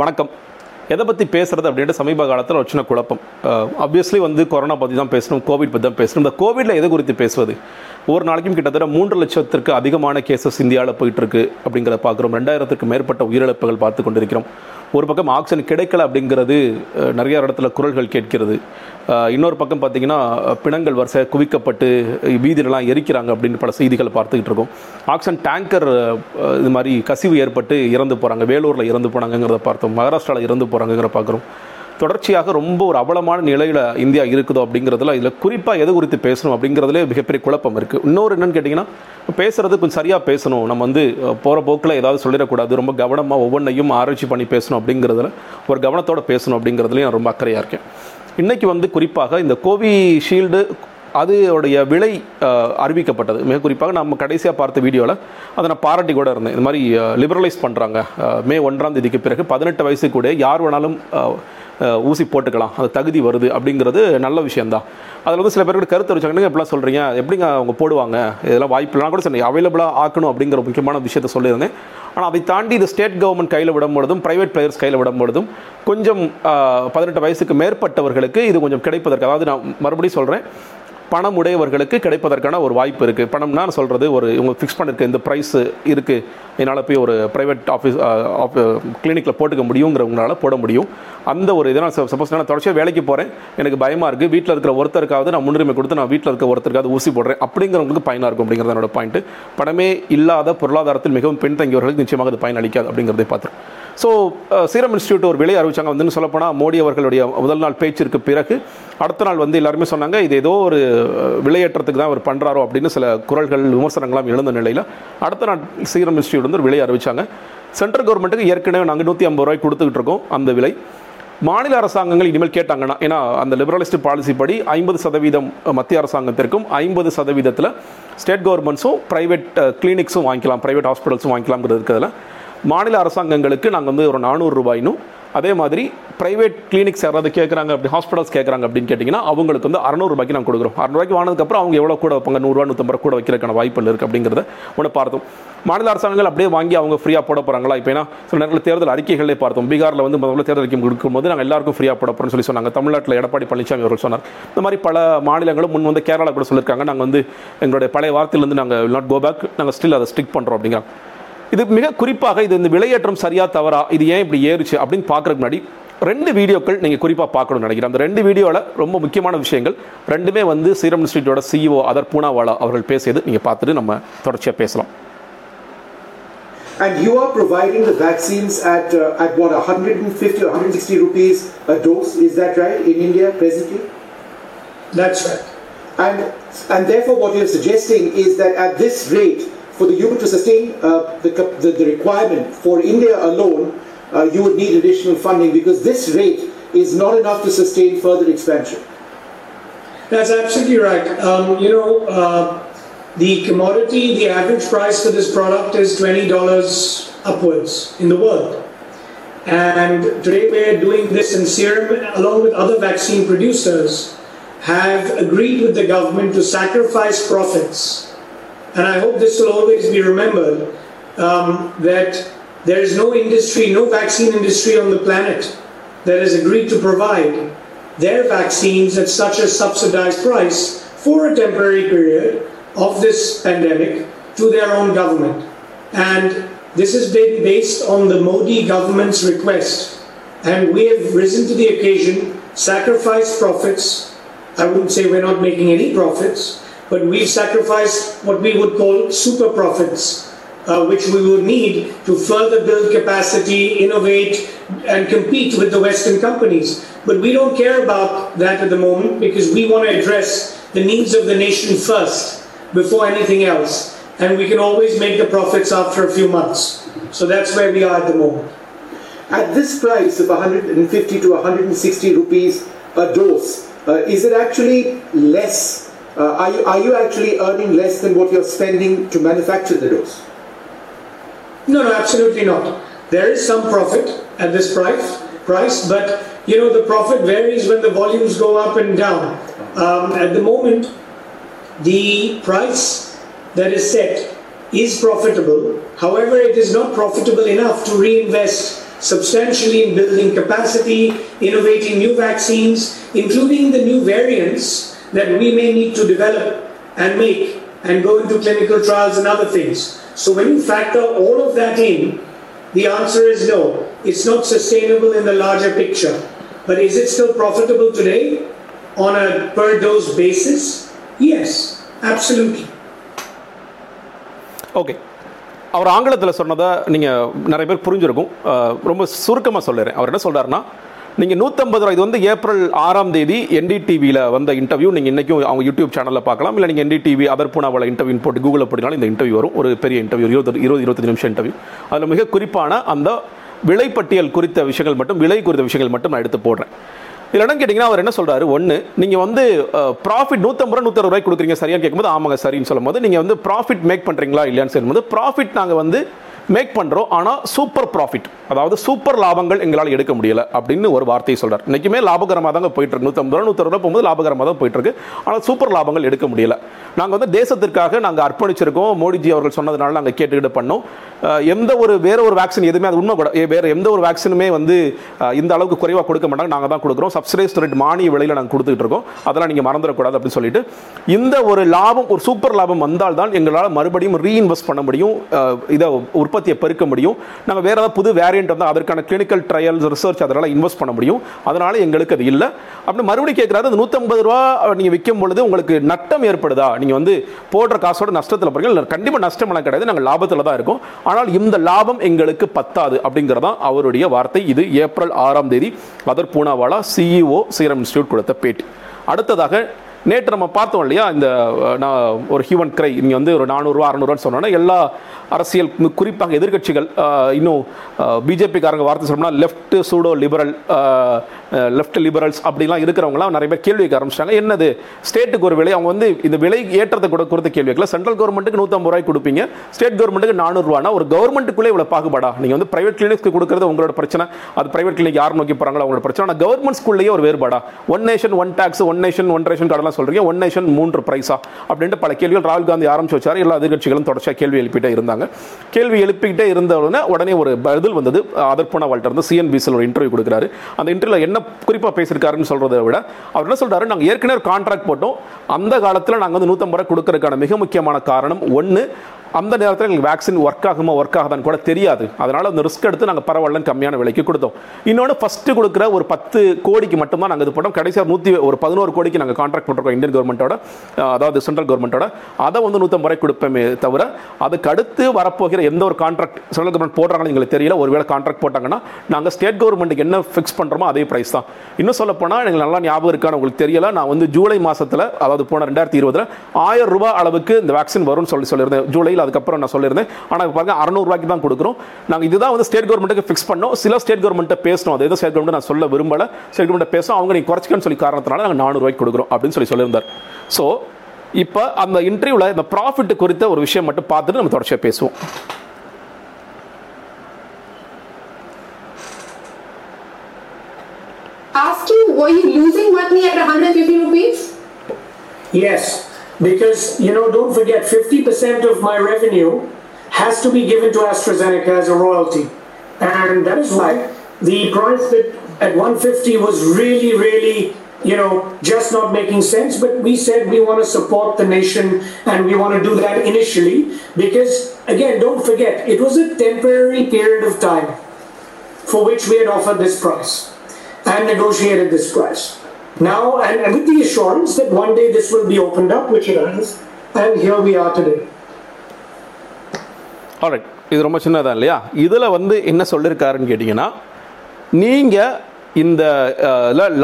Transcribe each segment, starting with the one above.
வணக்கம். எதை பற்றி பேசுறது அப்படின்ட்டு சமீப காலத்தில் ஒரு சின்ன குழப்பம். ஆப்வியஸ்லி வந்து கொரோனா பற்றி தான் பேசணும் கோவிட் பற்றி தான் பேசணும். இந்த கோவிடில் எது குறித்து பேசுவது? ஒரு நாளைக்கும் கிட்டத்தட்ட மூன்று லட்சத்திற்கு அதிகமான கேசஸ் இந்தியாவில் போயிட்டுருக்கு அப்படிங்கிறத பார்க்குறோம். ரெண்டாயிரத்துக்கு மேற்பட்ட உயிரிழப்புகள் பார்த்து கொண்டிருக்கிறோம். ஒரு பக்கம் ஆக்சிஜன் கிடைக்கல அப்படிங்கிறது நிறைய இடத்துல குரல்கள் கேட்கிறது. இன்னொரு பக்கம் பார்த்தீங்கன்னா பிணங்கள் வரிசை குவிக்கப்பட்டு வீதியிலலாம் எரிக்கிறாங்க அப்படின்னு பல செய்திகள் பார்த்துக்கிட்டு இருக்கோம். ஆக்சிஜன் டேங்கர் இது மாதிரி கசிவு ஏற்பட்டு இறந்து போகிறாங்க வேலூரில் இறந்து போனாங்கங்கிறத பார்த்தோம். மகாராஷ்டிராவில் இறந்து போகிறாங்கங்கிற பார்க்குறோம். தொடர்ச்சியாக ரொம்ப ஒரு அவலமான நிலையில் இந்தியா இருக்குதோ அப்படிங்கிறதுல இதில் குறிப்பாக எது குறித்து பேசணும் அப்படிங்கிறதுலே மிகப்பெரிய குழப்பம் இருக்குது இன்னொரு என்னன்னு கேட்டிங்கன்னா பேசுறது கொஞ்சம் சரியாக பேசணும். நம்ம வந்து போகிற போக்கில் ஏதாவது சொல்லிடக்கூடாது. ரொம்ப கவனமாக ஒவ்வொன்றையும் ஆராய்ச்சி பண்ணி பேசணும் அப்படிங்கிறதுல ஒரு கவனத்தோடு பேசணும் அப்படிங்கிறதுலையும் நான் ரொம்ப அக்கறையாக இருக்கேன். இன்றைக்கி வந்து குறிப்பாக இந்த கோவிஷீல்டு அதோடைய விலை அறிவிக்கப்பட்டது. மிக குறிப்பாக நம்ம கடைசியாக பார்த்த வீடியோவில் அதை நான் பாராட்டி கூட இருந்தேன். இந்த மாதிரி லிபரலைஸ் பண்ணுறாங்க மே ஒன்றாம் தேதிக்கு பிறகு பதினெட்டு வயசு கூட யார் வேணாலும் ஊசி போட்டுக்கலாம். அது தகுதி வருது அப்படிங்கிறது நல்ல விஷயந்தான் அதில் வந்து சில பேருக்கு கருத்து வச்சாங்க எப்படிலாம் சொல்கிறீங்க எப்படிங்க அவங்க போடுவாங்க? இதெல்லாம் வாய்ப்பு இல்லைனா கூட சரி அவைலபிளாக ஆக்கணும் அப்படிங்கிற முக்கியமான விஷயத்த சொல்லியிருந்தேன். ஆனால் அதை தாண்டி இது ஸ்டேட் கவர்மெண்ட் கையில் விடும்பொழுதும் ப்ரைவேட் பிளேயர்ஸ் கையில் விடும் பொழுதும் கொஞ்சம் பதினெட்டு வயசுக்கு மேற்பட்டவர்களுக்கு இது கொஞ்சம் கிடைப்பதற்கு அதாவது நான் மறுபடியும் சொல்கிறேன் பணம் உடையவர்களுக்கு கிடைப்பதற்கான ஒரு வாய்ப்பு இருக்குது பணம்னா சொல்கிறது ஒரு இவங்க ஃபிக்ஸ் பண்ணிருக்க இந்த ப்ரைஸ் இருக்குது என்னால் போய் ஒரு ப்ரைவேட் ஆஃபீஸ் கிளினிக்கில் போட்டுக்க முடியுங்கிறவங்களால போட முடியும். அந்த ஒரு இதனால் சப்போஸ் நான் தொடர்ச்சியாக வேலைக்கு போகிறேன் எனக்கு பயமாக இருக்குது வீட்டில் இருக்கிற ஒருத்தருக்காவது நான் முன்னுரிமை கொடுத்து நான் வீட்டில் இருக்க ஒருத்தருக்காவது ஊசி போடுறேன். அப்படிங்கிறவங்களுக்கு பயனாக இருக்கும் அப்படிங்கிறது என்னோட பாயிண்ட்டு பணமே இல்லாத பொருளாதாரத்தில் மிகவும் பின்தங்கியவர்களுக்கு நிச்சயமாக அது பயன் அளிக்காது அப்படிங்கிறதை பார்த்துருக்கோம். ஸோ சீரம் இன்ஸ்டியூட் ஒரு விலை அறிவிச்சாங்க. வந்துன்னு சொல்லப்போனால் மோடி அவர்களுடைய முதல் நாள் பேச்சிற்கு பிறகு அடுத்த நாள் வந்து எல்லாருமே சொன்னாங்க இது ஏதோ ஒரு விலையேற்றத்துக்கு தான் அவர் பண்ணுறாரோ அப்படின்னு சில குரல்கள் விமர்சனங்கள்லாம் எழுந்த நிலையில் அடுத்த நாள் சீரம் இன்ஸ்டியூட் வந்து ஒரு விலை அறிவிச்சாங்க. சென்ட்ரல் கவர்மெண்ட்டுக்கு ஏற்கனவே நாங்கள் நூற்றி ஐம்பது ரூபாய் கொடுத்துக்கிட்டு இருக்கோம் அந்த விலை. மாநில அரசாங்கங்கள் இனிமேல் கேட்டாங்கன்னா ஏன்னா அந்த லிபரலிஸ்ட் பாலிசி படி ஐம்பது சதவீதம் மத்திய அரசாங்கத்திற்கும் ஐம்பது சதவீதத்தில் ஸ்டேட் கவர்மெண்ட்ஸும் ப்ரைவேட் கிளினிக்ஸும் வாங்கிக்கலாம் ப்ரைவேட் ஹாஸ்பிட்டல்ஸும் வாங்கிக்கலாம்ங்கிறதுக்கு அதில் மாநில அரசாங்கங்களுக்கு நாங்கள் வந்து ஒரு நானூறு ரூபாயினும் அதே மாதிரி ப்ரைவேட் கிளினிக்ஸ் யாராவது கேட்குறாங்க அப்படி ஹாஸ்பிட்டல்ஸ் கேட்குறாங்க அப்படின்னு கேட்டிங்கன்னா அவங்களுக்கு வந்து அறநூறுபாய்க்கு நாங்கள் கொடுக்குறோம். அறநூறுபாய்க்கு வாங்கினதுக்கப்புறம் அவங்க எவ்வளோ கூட வைப்பாங்க? நூறுரூவா நூற்றம்பது கூட வைக்கிறதுக்கான வாய்ப்புகள் இருக்குது அப்படிங்கிறத ஒன்று பார்த்தோம். மாநில அரசாங்கங்கள் அப்படியே வாங்கி அவங்க ஃப்ரீயாக போட போகிறாங்களா இப்போ ஏன்னா சில நேரத்தில் தேர்தல் அறிக்கைகளே பார்த்தோம். பீகாரில் வந்து முதல்ல தேர்தல் அறிக்கை கொடுக்கும்போது நாங்கள் எல்லாருக்கும் ஃப்ரீயாக போட போகிறோம்னு சொல்லி சொன்னாங்க. தமிழ்நாட்டில் எடப்பாடி பழனிசாமி அவர்கள் சொன்னார். இந்த மாதிரி பல மாநிலங்களும் முன் வந்து கேரளா கூட சொல்லியிருக்காங்க. நாங்கள் வந்து எங்களுடைய பழைய வார்த்தையிலேருந்து நாங்கள் நாட் கோ பேக் நாங்கள் ஸ்டில் அதை ஸ்டிக் பண்ணுறோம் அப்படிங்கிறாங்க. இது மிக குறிப்பாக இது இந்த விலையேற்றம் சரியா தவறா இது ஏன் இப்படி ஏறுச்சு அப்படின்னு பார்க்கறதுக்கு முன்னாடி ரெண்டு வீடியோக்கள் நீங்கள் குறிப்பாக பார்க்கணும்னு நினைக்கிறேன் அந்த ரெண்டு வீடியோவில் ரொம்ப முக்கியமான விஷயங்கள் ரெண்டுமே வந்து சீரம் இன்ஸ்டியூட்டோட சிஇஓ அதர் பூனாவாலா அவர்கள் பேசியது நீங்கள் பார்த்துட்டு நம்ம தொடர்ச்சியாக பேசலாம் And you are providing the vaccines at uh, at what 150 or 160 rupees a dose. Is that right in India presently? That's right. And and therefore, what you're suggesting is that at this rate, for the you to sustain uh, the, the the requirement for India alone, uh, you would need additional funding because this rate is not enough to sustain further expansion. That's absolutely right. Um, you know, uh, the commodity, the average price for this product is $20 upwards in the world. And today we're doing this in Serum, along with other vaccine producers, have agreed with the government to sacrifice profits. And I hope this will always be remembered um, that there is no industry, no vaccine industry on the planet that has agreed to provide their vaccines at such a subsidized price for a temporary period of this pandemic to their own government. And this has been based on the Modi government's request. And we have risen to the occasion, sacrificed profits. I wouldn't say we're not making any profits, but we've sacrificed what we would call super profits, uh, which we will need to further build capacity, innovate, and compete with the Western companies. But we don't care about that at the moment because we want to address the needs of the nation first before anything else. And we can always make the profits after a few months. So that's where we are at the moment. At this price of 150 to 160 rupees a dose, uh, is it actually less? Uh, are, you, are you actually earning less than what you're spending to manufacture the dose? No, no, absolutely not. There is some profit at this price, price, but you know the profit varies when the volumes go up and down. Um, at the moment, the price that is set is profitable. However, it is not profitable enough to reinvest substantially in building capacity, innovating new vaccines, including the new variants that we may need to develop and make and go into clinical trials and other things. So when you factor all of that in, the answer is no. It's not sustainable in the larger picture. But is it still profitable today on a per dose basis? Yes, absolutely. Okay. அவர் ஆங்கிலத்தில் சொன்னதை நீங்கள் நிறைய பேர் புரிஞ்சிருக்கும் ரொம்ப சுருக்கமாக சொல்லுறேன் அவர் என்ன சொல்கிறாருன்னா நீங்கள் நூற்றம்பது ரூபா இது வந்து ஏப்ரல் ஆறாம் தேதி என்டிடிவியில் வந்த இன்டர்வியூ நீங்கள் இன்றைக்கும் அவங்க யூடியூப் சேனலில் பார்க்கலாம். இல்லை நீங்கள் என்டிடிவி அதர் பூனாவில் இன்டர்வியூ போட்டு கூகுளில் போட்டினாலும் இந்த இன்டர்வியூ வரும். ஒரு பெரிய இன்டர்வியூ இருபது இருபது இருபத்தஞ்சு நிமிஷம் இன்டர்வியூ அதில் மிக குறிப்பான அந்த விலைப்பட்டியல் குறித்த விஷயங்கள் மட்டும் விலை குறித்த விஷயங்கள் மட்டும் நான் எடுத்து போடுறேன். இதில் இடம் கேட்டிங்கன்னா அவர் என்ன சொல்கிறாரு ஒன்று நீங்கள் வந்து ப்ராஃபிட் நூற்றம்பது ரூபா நூற்றறுபது ரூபாய் கொடுக்குறீங்க சரியான்னு கேட்கும்போது ஆமாங்க சரின்னு சொல்லும்போது நீங்கள் வந்து ப்ராஃபிட் மேக் பண்ணுறீங்களா இல்லையான்னு சொல்லும்போது ப்ராஃபிட் நாங்கள் வந்து மேக் பண்ணுறோம் ஆனால் சூப்பர் ப்ராஃபிட் அதாவது சூப்பர் லாபங்கள் எங்களால் எடுக்க முடியல அப்படின்னு ஒரு வார்த்தையை சொல்கிறார் இன்னைக்குமே லாபகரமாக தாங்க போயிட்டு இருக்கு நூற்றம்பது ரூபா நூற்றி ரூபா போகும்போது லாபகரமாக தான் போயிட்டு இருக்கு ஆனால் சூப்பர் லாபங்கள் எடுக்க முடியல. நாங்கள் வந்து தேசத்திற்காக நாங்கள் அர்ப்பணிச்சிருக்கோம். மோடிஜி அவர்கள் சொன்னதுனால நாங்கள் கேட்டுக்கிட்டு பண்ணோம். எந்த ஒரு வேற ஒரு வேக்சின் எதுவுமே அது உண்மை கூட வேறு எந்த ஒரு வேக்சினுமே வந்து இந்த அளவுக்கு குறைவாக கொடுக்க மாட்டாங்க. நாங்கள் தான் கொடுக்குறோம். சப்சிடைஸ் ரேட் மானிய விலையில் நாங்கள் கொடுத்துட்டு இருக்கோம். அதெல்லாம் நீங்கள் மறந்துடக்கூடாது அப்படின்னு சொல்லிட்டு இந்த ஒரு லாபம் ஒரு சூப்பர் லாபம் வந்தால் தான் எங்களால் மறுபடியும் ரீஇன்வெஸ்ட் பண்ண முடியும். இதை இதை உற்பத்தியை பெருக்க முடியும். நாங்கள் வேறு ஏதாவது புது வேரியண்ட் வந்து அதற்கான கிளினிக்கல் ட்ரையல்ஸ் ரிசர்ச் அதனால் இன்வெஸ்ட் பண்ண முடியும். அதனால் எங்களுக்கு அது இல்லை. அப்படி மறுபடியும் கேட்குறாரு அந்த நூற்றம்பது ரூபா நீங்கள் விற்கும் பொழுது உங்களுக்கு நட்டம் ஏற்படுதா? நீங்கள் வந்து போடுற காசோட நஷ்டத்தில் போறீங்க. கண்டிப்பாக நஷ்டமெல்லாம் கிடையாது. நாங்கள் லாபத்தில் தான் இருக்கோம். ஆனால் இந்த லாபம் எங்களுக்கு பத்தாது அப்படிங்கிறதான் அவருடைய வார்த்தை. இது ஏப்ரல் ஆறாம் தேதி. Adar Poonawalla CEO Serum Institute கொடுத்த பேட்டி. அடுத்ததாக நேற்று நம்ம பார்த்தோம் இல்லையா? இந்த நான் ஒரு ஹியூமன் கிரை நீங்கள் வந்து ஒரு நானூறுரூவா அறநூறுவான்னு சொன்னோன்னா எல்லா அரசியல் குறிப்பாக எதிர்க்கட்சிகள் இன்னும் பிஜேபிக்காரங்க வார்த்தை சொன்னால் left pseudo liberal left liberals அப்படிலாம் இருக்கிறவங்களாம் நிறைய பேர் கேள்வி கேட்க ஆரம்பிச்சிட்டாங்க. என்னது? ஸ்டேட்டுக்கு ஒரு விலை அவங்க வந்து இந்த விலை ஏற்றத்தை கூட கொடுத்த கேள்வி கேட்கல. சென்ட்ரல் கவர்மெண்ட்டுக்கு நூற்றம்பது ரூபாய் கொடுப்பீங்க. ஸ்டேட் கவர்மெண்ட்டுக்கு நானூறுரூவானா ஒரு கவர்மெண்ட்டுக்குள்ளே இவ்வளோ பாகுபாடா? நீங்கள் வந்து பிரைவேட் கிளினிக்ஸ்க்கு கொடுக்குறது உங்களோட பிரச்சனை. அது பிரைவேட் கிளினிக் யார் நோக்கி போகிறாங்களோ அவங்களோட பிரச்சனை. ஆனால் கவர்மெண்ட் ஸ்கூல்லேயே ஒரு வேறுபாடா? One nation one tax one nation one ration கார்டெல்லாம் சொல்கிறீங்க ஒன் நேஷன் மூன்று பிரைஸா அப்படின்ட்டு பல கேள்விகள் ராகுல் காந்தி ஆரம்பிச்சு வச்சார். எல்லா எதிர்கட்சிகளும் தொடர்ச்சியாக கேள்வி எழுப்பிட்டே இருந்தாங்க. கேள்வி எழுப்பிக்கிட்டே இருந்த உடனே உடனே ஒரு பதில் வந்தது. அதர்போனா வால்ட்ட இருந்து சிஎன்பிசியில் ஒரு இன்டர்வியூ கொடுக்குறாரு. அந்த இன்டர்வியூவில் என்ன குறிப்பாக பேசியிருக்காருன்னு சொல்றதை விட அவர் என்ன சொல்கிறாரு நாங்கள் ஏற்கனவே ஒரு கான்ட்ராக்ட் போட்டோம். அந்த காலத்தில் நாங்கள் வந்து நூற்றம்பது ரூபா கொடுக்கறதுக்கான மிக முக்கியமான காரணம் ஒன்று அந்த நேரத்தில் எங்களுக்கு வேக்சின் ஒர்க் ஆகுமா ஒர்க் ஆகாதான் கூட தெரியாது. அதனால் அந்த ரிஸ்க் எடுத்து நாங்கள் பரவாயில்லன்னு கம்மியான விலைக்கு கொடுத்தோம். இன்னொன்று ஃபஸ்ட்டு கொடுக்குற ஒரு பத்து கோடிக்கு மட்டும்தான் நாங்கள் இது போட்டோம் கடைசியாக நூற்றி ஒரு பதினோரு கோடிக்கு நாங்கள் கான்ட்ராக்ட் பண்ணுறோம் இந்தியன் கவர்மெண்ட்டோட அதாவது சென்ட்ரல் கவர்மெண்ட்டோட அதை வந்து நூற்றம்பது ரூபாய் கொடுப்போமே தவிர அதுக்கு அடுத்து வரப்போகிற எந்த ஒரு கான்ட்ராக்ட் சென்ட்ரல் கவர்மெண்ட் போடுறாங்கன்னு எங்களுக்கு தெரியல. ஒருவேளை கான்ட்ராக்ட் போட்டாங்கன்னா நாங்கள் ஸ்டேட் கவர்மெண்ட்டுக்கு என்ன ஃபிக்ஸ் பண்ணுறோமோ அதே ப்ரைஸ் தான். இன்னும் சொல்லப்போனால் எங்களுக்கு நல்லா ஞாபகம் இருக்கான்னு உங்களுக்கு தெரியல. நான் வந்து ஜூலை மாதத்தில் அதாவது போன ரெண்டாயிரத்தி இருபதுல ஆயிரம் ரூபாய் அளவுக்கு இந்த வேக்சின் வரும்னு சொல்லி சொல்லியிருந்தேன். ஜூலையில் அதுக்கப்புறம் நான் சொல்லியிருந்தேன். ஆனால் பாருங்க அறநூறுவாய்க்கு தான் கொடுக்குறோம். நாங்கள் இதுதான் வந்து ஸ்டேட் கவர்மெண்ட்டுக்கு ஃபிக்ஸ் பண்ணோம். சில ஸ்டேட் கவர்மெண்ட்டை பேசணும் அது எதுவும் ஸ்டேட் கவர்மெண்ட் நான் சொல்ல விரும்பல. ஸ்டேட் கவர்மெண்ட் பேசணும் அவங்க நீ குறைச்சிக்கன்னு சொல்லி காரணத்தினால நாங்கள் நானூறுவாய்க்கு கொடுக்குறோம் அப்படின்னு சொல்லி சொல்லியிருந்தார். ஸோ இப்போ அந்த இன்டர்வியூவில் இந்த ப்ராஃபிட் குறித்த ஒரு விஷயம் மட்டும் பார்த்துட்டு நம்ம தொடர்ச்சியாக பேசுவோம். Asked you, were you losing money at 150 rupees? Yes, because you know, don't forget, 50% of my revenue has to be given to AstraZeneca as a royalty, and that is why the price that at 150 was really, really, you know, just not making sense. But we said we want to support the nation, and we want to do that initially because, again, don't forget, it was a temporary period of time for which we had offered this price and negotiated this price. Now, and, and with the assurance that one day this will be opened up, which it has, and here we are today. Alright இது ரொம்ப சின்னதாக இல்லையா? இதில் வந்து என்ன சொல்லியிருக்காருன்னு கேட்டிங்கன்னா நீங்கள் இந்த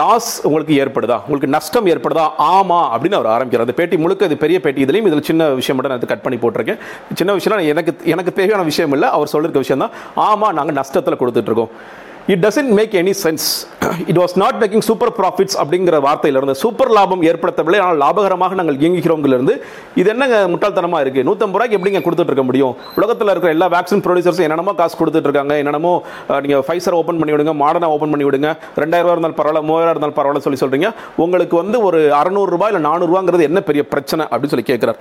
லாஸ் உங்களுக்கு ஏற்படுதா? உங்களுக்கு நஷ்டம் ஏற்படுதா? ஆமா அப்படின்னு அவர் ஆரம்பிக்கிறார். அந்த பேட்டி முழுக்க இது பெரிய பேட்டி. இதுலையும் இதில் சின்ன விஷயம் மட்டும் நான் கட் பண்ணி போட்டிருக்கேன். சின்ன விஷயம் எனக்கு எனக்கு தேவையான விஷயம் இல்லை. அவர் சொல்லியிருக்க விஷயம் தான் ஆமா நாங்கள் நஷ்டத்தில் கொடுத்துட்ருக்கோம் it doesn't make any sense it was not making super profits அப்படிங்கிற வார்த்தையிலிருந்து சூப்பர் லாபம் ஏற்படுத்தவில்லை ஆனால் லாபகரமாக நாங்கள் இயங்குகிறோங்கிலிருந்து இது என்னங்க முட்டாள்தனமாக இருக்குது நூற்றம்பது ரூபாய்க்கு எப்படிங்க கொடுத்துட்டு இருக்க முடியும்? உலகத்தில் இருக்கிற எல்லா வேக்சின் ப்ரொடியூசர்ஸும் என்னென்னமோ காசு கொடுத்துட்டு இருக்காங்க என்னென்னமோ நீங்கள் ஃபைசர் ஓப்பன் பண்ணி விடுங்க மாடர்னா ஓப்பன் பண்ணி விடுங்க ரெண்டாயிரம் ரூபா இருந்தாலும் பரவாயில்ல மூவாயிரம் இருந்தாலும் பரவாயில்ல சொல்லி சொல்கிறீங்க உங்களுக்கு வந்து ஒரு அறநூறுரூபா இல்லை நானூறுரூவாங்கிறது என்ன பெரிய பிரச்சனை அப்படின்னு சொல்லி கேட்குறாரு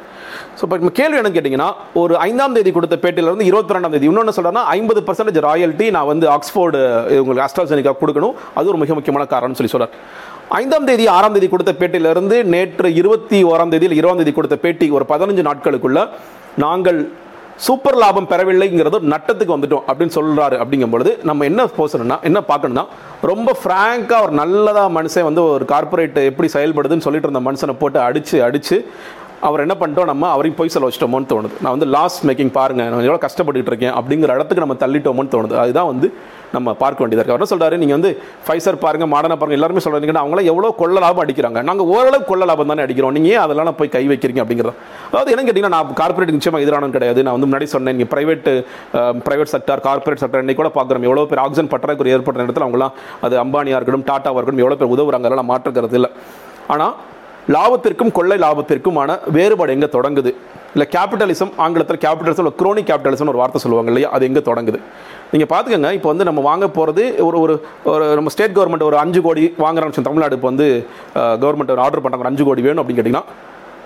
ஸோ இப்போ கேள்வி என்னன்னு கேட்டிங்கன்னா ஒரு ஐந்தாம் தேதி கொடுத்த பேட்டியிலிருந்து இருபத்தி ரெண்டாம் தேதி இன்னொன்று சொல்கிறேன்னா ஐம்பது பர்சன்டேஜ் ராயல்ட்டி நான் வந்து ஆக்ஸ்போர்டு உங்களுக்கு அஸ்ட்ராசெனிக்கா கொடுக்கணும். அது ஒரு மிக முக்கியமான காரணம்னு சொல்லி சொல்கிறார் ஐந்தாம் தேதி ஆறாம் தேதி கொடுத்த பேட்டியிலிருந்து நேற்று இருபத்தி ஓராம் தேதியில் இருபதாம் தேதி கொடுத்த பேட்டி ஒரு பதினஞ்சு நாட்களுக்குள்ள நாங்கள் சூப்பர் லாபம் பெறவில்லைங்கிறது நட்டத்துக்கு வந்துட்டோம் அப்படின்னு சொல்கிறாரு அப்படிங்கும் பொழுது நம்ம என்ன போசணும்னா என்ன பார்க்கணும்னா ரொம்ப ஃப்ராங்காக ஒரு நல்லதாக மனுஷன் வந்து ஒரு கார்பரேட் எப்படி செயல்படுதுன்னு சொல்லிட்டு இருந்த மனுஷனை போட்டு அடித்து அடித்து அவர் என்ன பண்ணிட்டோம் நம்ம அவரையும் போய் சொல்ல வச்சிட்டோமோன்னு தோணுது. நான் வந்து லாஸ் மேக்கிங் பாருங்க நான் எவ்வளோ கஷ்டப்பட்டுட்டு இருக்கேன் அப்படிங்கிற இடத்துக்கு நம்ம தள்ளிட்டோமோன்னு தோணுது. அதுதான் வந்து நம்ம பார்க்க வேண்டியதாக இருக்குது அவர் என்ன நீங்கள் நீங்க வந்து ஃபைசர் பாருங்கள் மாடனை பாருங்கள் எல்லாருமே சொல்கிறீங்கன்னா அவங்கள எவ்வளோ கொள்ள லாபம் அடிக்கிறாங்க. நாங்கள் ஓரளவு கொள்ள லாபம் தானே அடிக்கிறோம். நீங்கள் ஏன் அதெல்லாம் போய் கை வைக்கிறீங்க அப்படிங்கிறது? அதாவது என்ன கேட்டிங்கன்னா நான் கார்ப்பரேட் நிச்சயமாக எதிரானு கிடையாது. நான் வந்து முன்னாடி சொன்னேன் நீங்கள் private private sector corporate sector இன்னைக்கு கூட பார்க்குறோம். எவ்வளோ பேர் ஆக்சிஜன் பற்றாக்குறை ஏற்பட்ட இடத்துல அவங்களாம் அது அம்பானியாக இருக்கட்டும் டாட்டாவாக இருக்கட்டும் எவ்வளோ பேர் உதவுறாங்க அதெல்லாம் மாற்றுக்கிறது இல்லை. ஆனால் லாபத்திற்கும் கொள்ளை லாபத்திற்குமான வேறுபாடு எங்கே தொடங்குது? இல்லை கேபிட்டலிசம் ஆங்கிலத்தில் கேபிட்டலிசம் குரோனி கேபிட்டலிசம் ஒரு வார்த்தை சொல்லுவாங்க இல்லையா? அது எங்கே தொடங்குது? நீங்கள் பார்த்துக்கோங்க இப்போ வந்து நம்ம வாங்க போகிறது ஒரு ஒரு ஒரு நம்ம ஸ்டேட் கவர்மெண்ட் ஒரு அஞ்சு கோடி வாங்குறோம் தமிழ்நாடு இப்போ வந்து கவர்மெண்ட் ஒரு ஆர்டர் பண்ணுறாங்க ஒரு அஞ்சு கோடி வேணும் அப்படின்னு கேட்டிங்கன்னா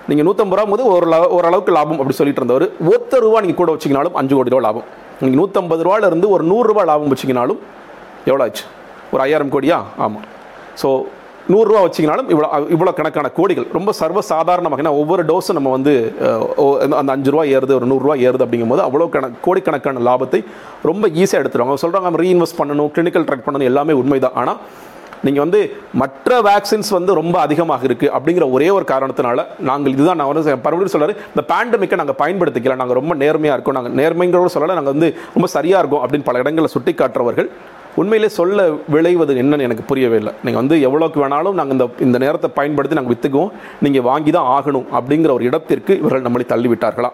நீங்கள் நூற்றம்பது ரூபா போது ஒரு ஓரளவுக்கு லாபம் அப்படி சொல்லிட்டு இருந்தவர் ஒத்த ரூபா நீங்கள் கூட வச்சிங்கனாலும் அஞ்சு கோடி ரூபா லாபம். நீங்கள் நூற்றம்பது ரூபாயிலிருந்து ஒரு நூறுரூவா லாபம் வச்சிங்கனாலும் எவ்வளோ ஆச்சு? ஒரு ஐயாயிரம் கோடியா? ஆமாம் ஸோ நூறுரூவா வச்சிங்கனாலும் இவ்வளோ இவ்வளோ கணக்கான கோடிகள். ரொம்ப சர்வசாதாரணமாக ஏன்னா ஒவ்வொரு டோஸும் நம்ம வந்து ஓ- அந்த அஞ்சு ரூபா ஏறுது ஒரு நூறுரூவா ஏறுது அப்படிங்கும்போது அவ்வளோ கணக்கு கோடிக்கணக்கான லாபத்தை ரொம்ப ஈஸியாக எடுத்துருவாங்க. அவங்க சொல்கிறாங்க நம்ம ரீஇன்வெஸ்ட் பண்ணணும் கிளினிக்கல் ட்ராக் பண்ணணும் எல்லாமே உண்மைதான். ஆனால் நீங்கள் வந்து மற்ற வேக்சின்ஸ் வந்து ரொம்ப அதிகமாக இருக்குது அப்படிங்கிற ஒரே ஒரு காரணத்தினால நாங்கள் இதுதான் நான் வந்து பரவலும் சொல்கிறார் இந்த பேண்டமிக்கை நாங்கள் பயன்படுத்திக்கலாம் நாங்கள் ரொம்ப நேர்மையாக இருக்கோம். நாங்கள் நேர்மைங்கிறோட சொல்லலை நாங்கள் வந்து ரொம்ப சரியாக இருக்கோம் அப்படின்னு பல இடங்களில் சுட்டி காட்டுறவர்கள் உண்மையிலே சொல்ல விளைவது என்னன்னு எனக்கு புரியவே இல்லை. நீங்கள் வந்து எவ்வளோக்கு வேணாலும் நாங்கள் இந்த இந்த நேரத்தை பயன்படுத்தி நாங்கள் விற்றுக்குவோம் நீங்கள் வாங்கி தான் ஆகணும் அப்படிங்கிற ஒரு இடத்திற்கு இவர்கள் நம்மளை தள்ளிவிட்டார்களா?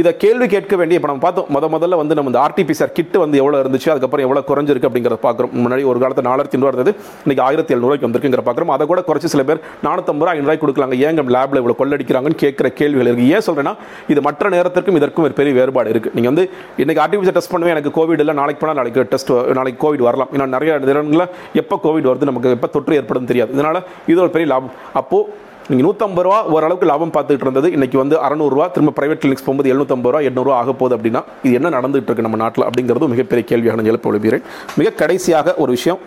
இதை கேள்வி கேட்க வேண்டிய இப்போ நம்ம பார்த்தோம் முத முதல்ல வந்து நம்ம இந்த ஆர்டிபிசிஆர் கிட் வந்து எவ்வளோ இருந்துச்சு அதுக்கப்புறம் எவ்வளோ குறைஞ்சிருக்கு அப்படிங்கிறத பார்க்குறோம். முன்னாடி ஒரு காலத்தில் நாலாயிரத்தி ஐநூறு இருந்தது இன்னைக்கு ஆயிரத்தி எழுநூறுக்கு வந்திருக்குங்கிற பார்க்குறோம். அதை கூட குறைச்சி சில பேர் நானூற்றம்பது ரூபா ஐநூறுவாய் கொடுக்கலாங்க. ஏங்க லேபில் இவ்வளோ கொள்ளடிக்கிறாங்கன்னு கேட்குற கேள்விகள் இருக்குது ஏன் சொல்கிறேன்னா இது மற்ற நேரத்திற்கும் இதற்கும் ஒரு பெரிய வேறுபாடு இருக்குது நீங்கள் வந்து இன்னைக்கு ஆர்டிபிசிஆர் டெஸ்ட் பண்ணுவேன் எனக்கு கோவிட் இல்லை நாளைக்கு போனால் நாளைக்கு டெஸ்ட் நாளைக்கு கோவிட் வரலாம். இன்னும் நிறைய நேரங்களில் எப்போ கோவிட் வருது நமக்கு எப்போ தொற்று ஏற்படும் தெரியாது. இதனால் இது ஒரு பெரிய லாபம். அப்போது நீங்கள் நூற்றம்பது ரூபா ஓரளவுக்கு லாபம் பார்த்துட்டு இருந்தது. இன்றைக்கி வந்து அறநூறுவா திரும்ப பிரைவேட் கிளினிக்ஸ் போகும்போது எழுநூத்தம்பது ரூபா எண்ணூறு ஆக போகுது அப்படின்னா இது என்ன நடந்துகிட்டு இருக்கு நம்ம நாட்டில் அப்படிங்கிறது மிகப்பெரிய கேள்வியாக நான் எழுப்ப விரும்புகிறேன் மிக கடைசியாக ஒரு விஷயம்.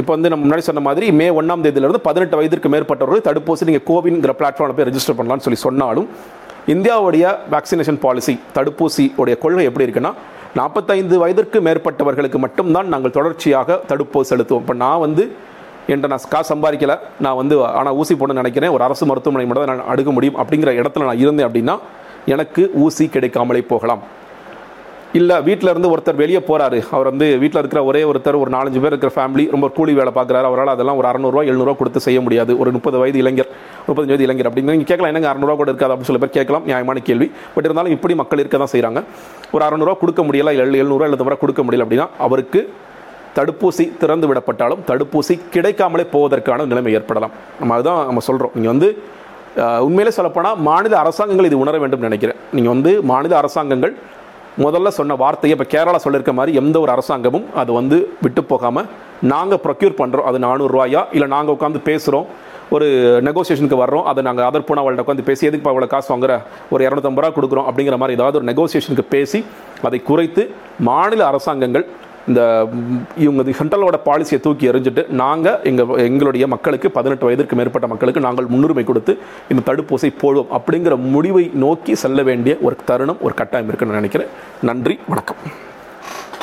இப்போ வந்து நம்ம முன்னாடி சொன்ன மாதிரி மே ஒன்றாம் தேதியிலிருந்து பதினெட்டு வயதிற்கு மேற்பட்டவர்கள் தடுப்பூசி நீங்கள் கோவின்ங்கிற பிளாட்ஃபார்மில் போய் ரெஜிஸ்டர் பண்ணலாம்னு சொல்லி சொன்னாலும் இந்தியாவுடைய வேக்சினேஷன் பாலிசி தடுப்பூசி உடைய கொள்கை எப்படி இருக்குன்னா நாற்பத்தைந்து வயதிற்கு மேற்பட்டவர்களுக்கு மட்டும்தான் நாங்கள் தொடர்ச்சியாக தடுப்பூசி செலுத்துவோம். இப்போ நான் வந்து என்கிட்ட நான் காசு சம்பாதிக்கல. நான் வந்து ஆனால் ஊசி போட நினைக்கிறேன். ஒரு அரசு மருத்துவமனை மட்டும் தான் நான் அடுக்க முடியும். அப்படிங்கிற இடத்துல நான் இருந்தேன் அப்படின்னா எனக்கு ஊசி கிடைக்காமலே போகலாம். இல்லை வீட்டில் இருந்து ஒருத்தர் வெளியே போகிறாரு அவர் வந்து வீட்டில் இருக்கிற ஒரே ஒருத்தர் ஒரு நாலஞ்சு பேர் இருக்கிற ஃபேமிலி ரொம்ப கூலி வேலை பார்க்குறாரு. அவரால் அதெல்லாம் ஒரு அறநூறுவா எழுநூறுவா கொடுத்து செய்ய முடியாது. ஒரு முப்பது வயது இளைஞர் முப்பத்தஞ்சு வயது இளைஞர் அப்படின்னு நீங்கள் கேட்கலாம் என்னங்க அறநூறுவா கூட இருக்காது அப்படின்னு சில பேர் கேட்கலாம். நியாயமான கேள்வி. பட் இருந்தாலும் இப்படி மக்கள் இருக்க தான் செய்கிறாங்க ஒரு அறநூறுவா கொடுக்க முடியல எழு எழுநூறுவா எழுநூறுவா கொடுக்க முடியல அப்படின்னா அவருக்கு தடுப்பூசி திறந்து விடப்பட்டாலும் தடுப்பூசி கிடைக்காமலே போவதற்கான நிலைமை ஏற்படலாம். நம்ம அதுதான் நம்ம சொல்கிறோம் நீங்கள் வந்து உண்மையிலே சொல்லப்போனால் மாநில அரசாங்கங்கள் இது உணர வேண்டும் நினைக்கிறேன். நீங்கள் வந்து மாநில அரசாங்கங்கள் முதல்ல சொன்ன வார்த்தையை இப்போ கேரளா சொல்லியிருக்க மாதிரி எந்த ஒரு அரசாங்கமும் அது வந்து விட்டு போகாமல் நாங்கள் ப்ரொக்யூர் பண்ணுறோம் அது நானூறுரூவாயா இல்லை நாங்கள் உட்காந்து பேசுகிறோம் ஒரு நெகோசியேஷனுக்கு வர்றோம். அதை நாங்கள் அதர் போனால் அவள்கிட்ட உட்காந்து பேசி எதுக்கு அவ்வளோ காசு வாங்குற? ஒரு இரநூத்தம்பது ரூபா கொடுக்குறோம். அப்படிங்கிற மாதிரி ஏதாவது ஒரு நெகோசியேஷனுக்கு பேசி அதை குறைத்து மாநில அரசாங்கங்கள் இந்த இவங்க சென்ட்ரலோட பாலிசியை தூக்கி எறிஞ்சிட்டு நாங்கள் எங்கள் எங்களுடைய மக்களுக்கு பதினெட்டு வயதிற்கு மேற்பட்ட மக்களுக்கு நாங்கள் முன்னுரிமை கொடுத்து இந்த தடுப்பூசி போடுவோம் அப்படிங்கிற முடிவை நோக்கி செல்ல வேண்டிய ஒரு தருணம் ஒரு கட்டாயம் இருக்குன்னு நினைக்கிறேன். நன்றி வணக்கம்.